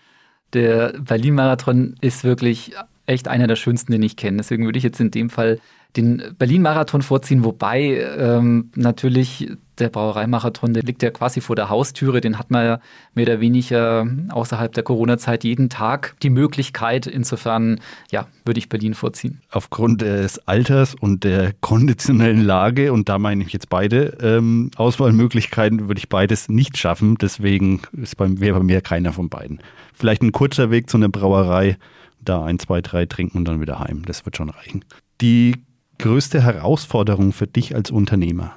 Der Berlin-Marathon ist wirklich echt einer der schönsten, den ich kenne. Deswegen würde ich jetzt in dem Fall den Berlin-Marathon vorziehen, wobei ähm, natürlich der Brauereimarathon, der liegt ja quasi vor der Haustüre, den hat man ja mehr oder weniger außerhalb der Corona-Zeit jeden Tag die Möglichkeit. Insofern, ja, würde ich Berlin vorziehen. Aufgrund des Alters und der konditionellen Lage, und da meine ich jetzt beide ähm, Auswahlmöglichkeiten, würde ich beides nicht schaffen. Deswegen wäre bei mir keiner von beiden. Vielleicht ein kurzer Weg zu einer Brauerei, da ein, zwei, drei trinken und dann wieder heim. Das wird schon reichen. Die größte Herausforderung für dich als Unternehmer?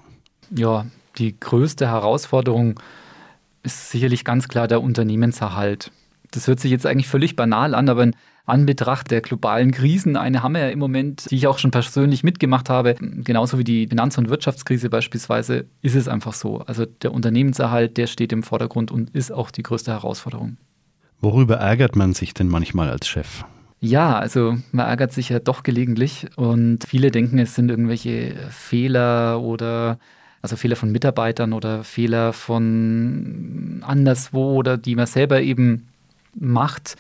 Ja, die größte Herausforderung ist sicherlich ganz klar der Unternehmenserhalt. Das hört sich jetzt eigentlich völlig banal an, aber in Anbetracht der globalen Krisen, eine haben wir ja im Moment, die ich auch schon persönlich mitgemacht habe, genauso wie die Finanz- und Wirtschaftskrise beispielsweise, ist es einfach so. Also der Unternehmenserhalt, der steht im Vordergrund und ist auch die größte Herausforderung. Worüber ärgert man sich denn manchmal als Chef? Ja, also man ärgert sich ja doch gelegentlich und viele denken, es sind irgendwelche Fehler oder also Fehler von Mitarbeitern oder Fehler von anderswo oder die man selber eben macht.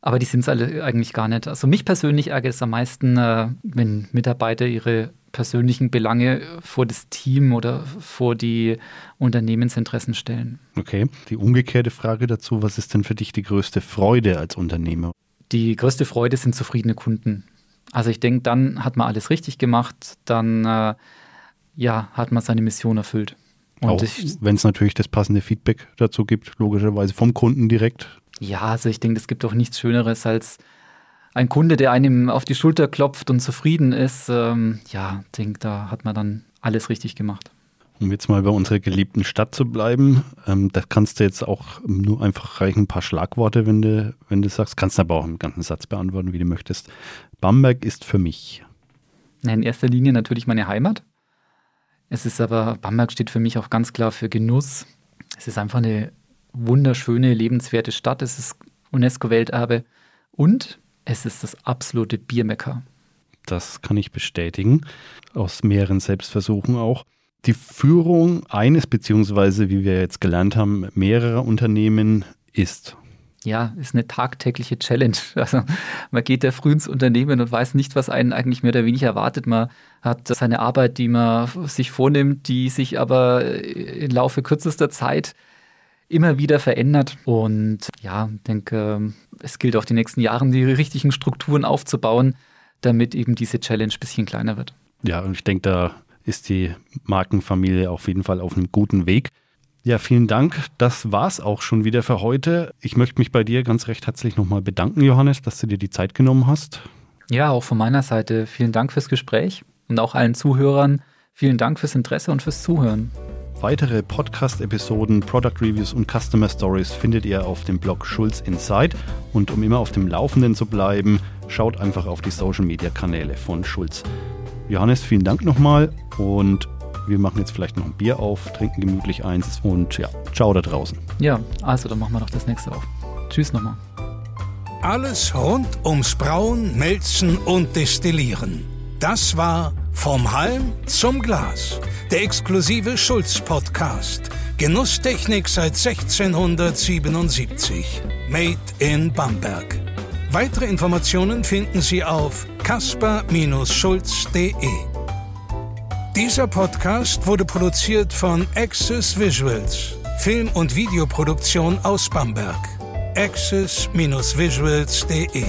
Aber die sind es alle eigentlich gar nicht. Also mich persönlich ärgert es am meisten, äh, wenn Mitarbeiter ihre persönlichen Belange vor das Team oder vor die Unternehmensinteressen stellen. Okay, die umgekehrte Frage dazu, was ist denn für dich die größte Freude als Unternehmer? Die größte Freude sind zufriedene Kunden. Also ich denke, dann hat man alles richtig gemacht, dann äh, ja, hat man seine Mission erfüllt. Und Auch wenn es natürlich das passende Feedback dazu gibt, logischerweise vom Kunden direkt. Ja, also ich denke, es gibt auch nichts Schöneres als ein Kunde, der einem auf die Schulter klopft und zufrieden ist. Ähm, ja, ich denke, da hat man dann alles richtig gemacht. Um jetzt mal bei unserer geliebten Stadt zu bleiben, ähm, da kannst du jetzt auch nur einfach reichen ein paar Schlagworte, wenn du, wenn du sagst, kannst du aber auch einen ganzen Satz beantworten, wie du möchtest. Bamberg ist für mich. In erster Linie natürlich meine Heimat. Es ist aber, Bamberg steht für mich auch ganz klar für Genuss. Es ist einfach eine wunderschöne, lebenswerte Stadt. Es ist UNESCO-Welterbe und es ist das absolute Biermecker. Das kann ich bestätigen, aus mehreren Selbstversuchen auch. Die Führung eines, beziehungsweise wie wir jetzt gelernt haben, mehrerer Unternehmen ist ja, ist eine tagtägliche Challenge. (laughs) Also man geht ja früh ins Unternehmen und weiß nicht, was einen eigentlich mehr oder weniger erwartet. Man hat seine Arbeit, die man sich vornimmt, die sich aber im Laufe kürzester Zeit immer wieder verändert. Und ja, ich denke, es gilt auch die nächsten Jahre, die richtigen Strukturen aufzubauen, damit eben diese Challenge ein bisschen kleiner wird. Ja, und ich denke, da ist die Markenfamilie auf jeden Fall auf einem guten Weg. Ja, vielen Dank. Das war's auch schon wieder für heute. Ich möchte mich bei dir ganz recht herzlich nochmal bedanken, Johannes, dass du dir die Zeit genommen hast. Ja, auch von meiner Seite vielen Dank fürs Gespräch und auch allen Zuhörern vielen Dank fürs Interesse und fürs Zuhören. Weitere Podcast-Episoden, Product Reviews und Customer Stories findet ihr auf dem Blog Schulz Inside. Und um immer auf dem Laufenden zu bleiben, schaut einfach auf die Social-Media-Kanäle von Schulz. Johannes, vielen Dank nochmal und wir machen jetzt vielleicht noch ein Bier auf, trinken gemütlich eins und ja, ciao da draußen. Ja, also dann machen wir doch das nächste auf. Tschüss nochmal. Alles rund ums Brauen, Melzen und Destillieren. Das war Vom Halm zum Glas, der exklusive Schulz-Podcast. Genusstechnik seit 1677. Made in Bamberg. Weitere Informationen finden Sie auf kasper-schulz.de. Dieser Podcast wurde produziert von Access Visuals, Film- und Videoproduktion aus Bamberg. access-visuals.de